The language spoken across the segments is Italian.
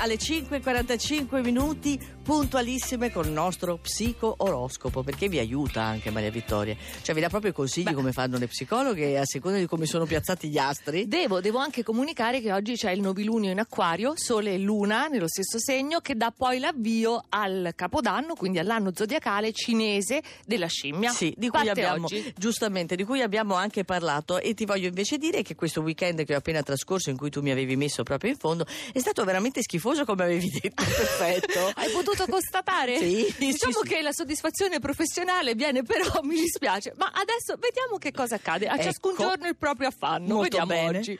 Alle 5.45 minuti puntualissime con il nostro psico oroscopo perché vi aiuta anche Maria Vittoria cioè vi dà proprio consigli come fanno le psicologhe a seconda di come sono piazzati gli astri Devo, devo anche comunicare che oggi c'è il nobilunio in acquario, Sole e Luna nello stesso segno, che dà poi l'avvio al capodanno, quindi all'anno zodiacale cinese della scimmia. Sì, di cui Parte abbiamo oggi. giustamente di cui abbiamo anche parlato e ti voglio invece dire che questo weekend che ho appena trascorso in cui tu mi avevi messo proprio in fondo è stato veramente schifoso come avevi detto perfetto Hai potuto constatare? Sì, Diciamo sì, sì. che la soddisfazione professionale viene, però mi dispiace. Ma adesso vediamo che cosa accade. A ciascun Ecco. giorno il proprio affanno. Molto vediamo bene. oggi.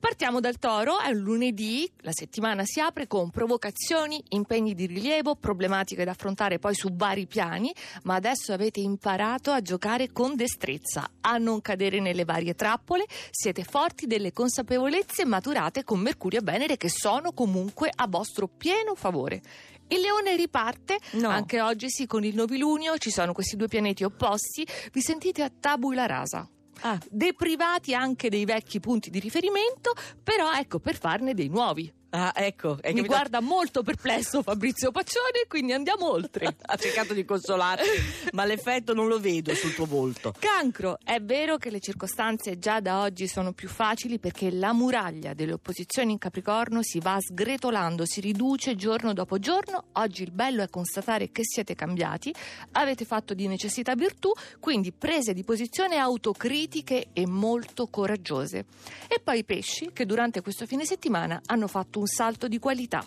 Partiamo dal toro, è un lunedì, la settimana si apre con provocazioni, impegni di rilievo, problematiche da affrontare poi su vari piani, ma adesso avete imparato a giocare con destrezza, a non cadere nelle varie trappole, siete forti delle consapevolezze maturate con Mercurio e Venere che sono comunque a vostro pieno favore. Il leone riparte, No. anche oggi sì con il novilunio, ci sono questi due pianeti opposti, vi sentite a tabula rasa Ah, deprivati anche dei vecchi punti di riferimento, però ecco per farne dei nuovi. Ah, ecco Mi guarda molto perplesso Fabrizio Paccione, quindi andiamo oltre. ha cercato di consolarti ma l'effetto non lo vedo sul tuo volto Cancro, è vero che le circostanze già da oggi sono più facili perché la muraglia delle opposizioni in Capricorno si va sgretolando, si riduce giorno dopo giorno. Oggi il bello è constatare che siete cambiati, avete fatto di necessità virtù, quindi prese di posizione autocritiche e molto coraggiose. E poi i pesci che durante questo fine settimana hanno fatto un salto di qualità.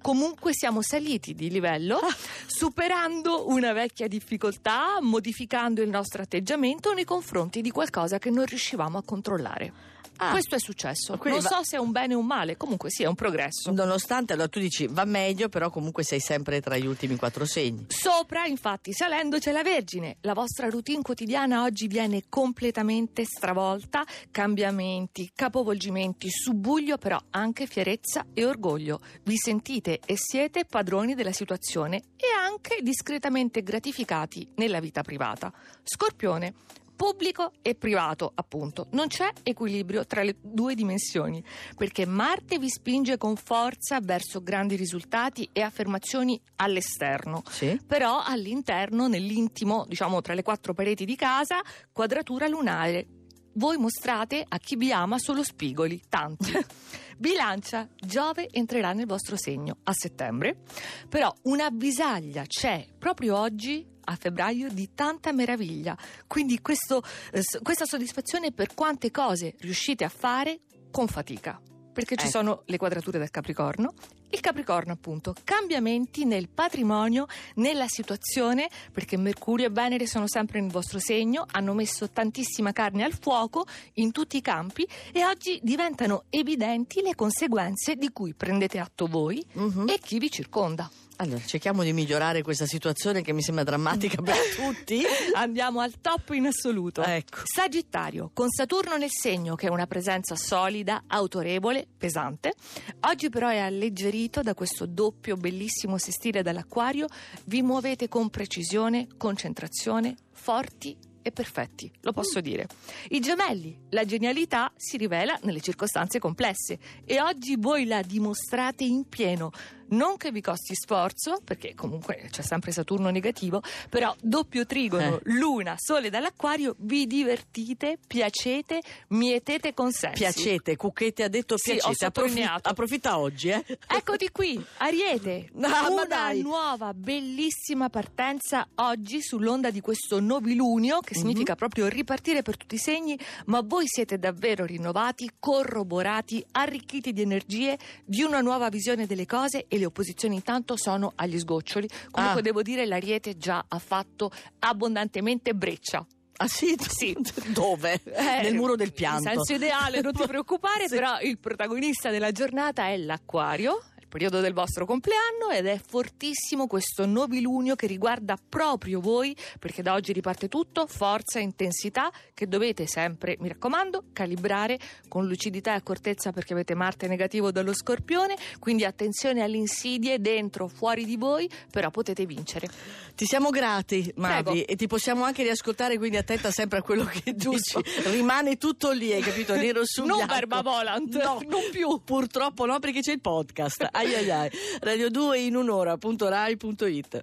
Comunque siamo saliti di livello, superando una vecchia difficoltà, modificando il nostro atteggiamento nei confronti di qualcosa che non riuscivamo a controllare. Ah. Questo è successo. Quindi non va- so se è un bene o un male, comunque sì, è un progresso. nonostante allora tu dici va meglio però comunque sei sempre tra gli ultimi quattro segni Sopra, infatti, salendo c'è la Vergine. La vostra routine quotidiana oggi viene completamente stravolta. Cambiamenti, capovolgimenti, subbuglio, però anche fierezza e orgoglio. Vi sentite e siete padroni della situazione e anche discretamente gratificati nella vita privata. Scorpione. Pubblico e privato, appunto. Non c'è equilibrio tra le due dimensioni, perché Marte vi spinge con forza verso grandi risultati e affermazioni all'esterno. sì Però all'interno, nell'intimo, diciamo tra le quattro pareti di casa, quadratura lunare. Voi mostrate a chi vi ama solo spigoli, tanti. Bilancia, Giove entrerà nel vostro segno a settembre, però una avvisaglia c'è proprio oggi a febbraio di tanta meraviglia. Quindi questo, eh, questa soddisfazione per quante cose riuscite a fare con fatica. Perché ci Ecco. sono le quadrature del Capricorno, il Capricorno appunto, cambiamenti nel patrimonio, nella situazione, perché Mercurio e Venere sono sempre nel vostro segno, hanno messo tantissima carne al fuoco in tutti i campi e oggi diventano evidenti le conseguenze di cui prendete atto voi Mhm. e chi vi circonda. Allora cerchiamo di migliorare questa situazione che mi sembra drammatica per tutti Andiamo al top in assoluto. ecco Sagittario, con Saturno nel segno che è una presenza solida, autorevole, pesante. Oggi però è alleggerito da questo doppio bellissimo sestile dall'acquario. Vi muovete con precisione, concentrazione, forti e perfetti, lo posso dire. I gemelli, la genialità si rivela nelle circostanze complesse e oggi voi la dimostrate in pieno. Non che vi costi sforzo, perché comunque c'è sempre Saturno negativo, però doppio trigono, Eh. luna, sole dall'acquario, vi divertite, piacete, mietete consensi. piacete Cucchetti ha detto Sì, piacete sottolineato. approfitta oggi eh Eccoti qui, Ariete, No, una nuova bellissima partenza oggi sull'onda di questo novilunio che Mhm. significa proprio ripartire per tutti i segni, ma voi siete davvero rinnovati, corroborati, arricchiti di energie, di una nuova visione delle cose e le opposizioni intanto sono agli sgoccioli. Comunque Ah. devo dire l'Ariete già ha fatto abbondantemente breccia. ah sì? Sì. dove? Eh, nel muro del pianto In senso ideale, non ti preoccupare, Sì. però il protagonista della giornata è l'acquario. Periodo del vostro compleanno ed è fortissimo questo nobilunio che riguarda proprio voi perché da oggi riparte tutto, forza e intensità che dovete sempre, mi raccomando, calibrare con lucidità e accortezza perché avete Marte negativo dallo Scorpione, quindi attenzione alle insidie dentro, fuori di voi, però potete vincere. Ti siamo grati, Mavi, Prego. e ti possiamo anche riascoltare, quindi attenta sempre a quello che Giusto. dici. Rimane tutto lì, hai capito? Nero su Non bianco. verba volant, no, non più. Purtroppo no, perché c'è il podcast. Ai ai ai. Radio 2 in un'ora.rai.it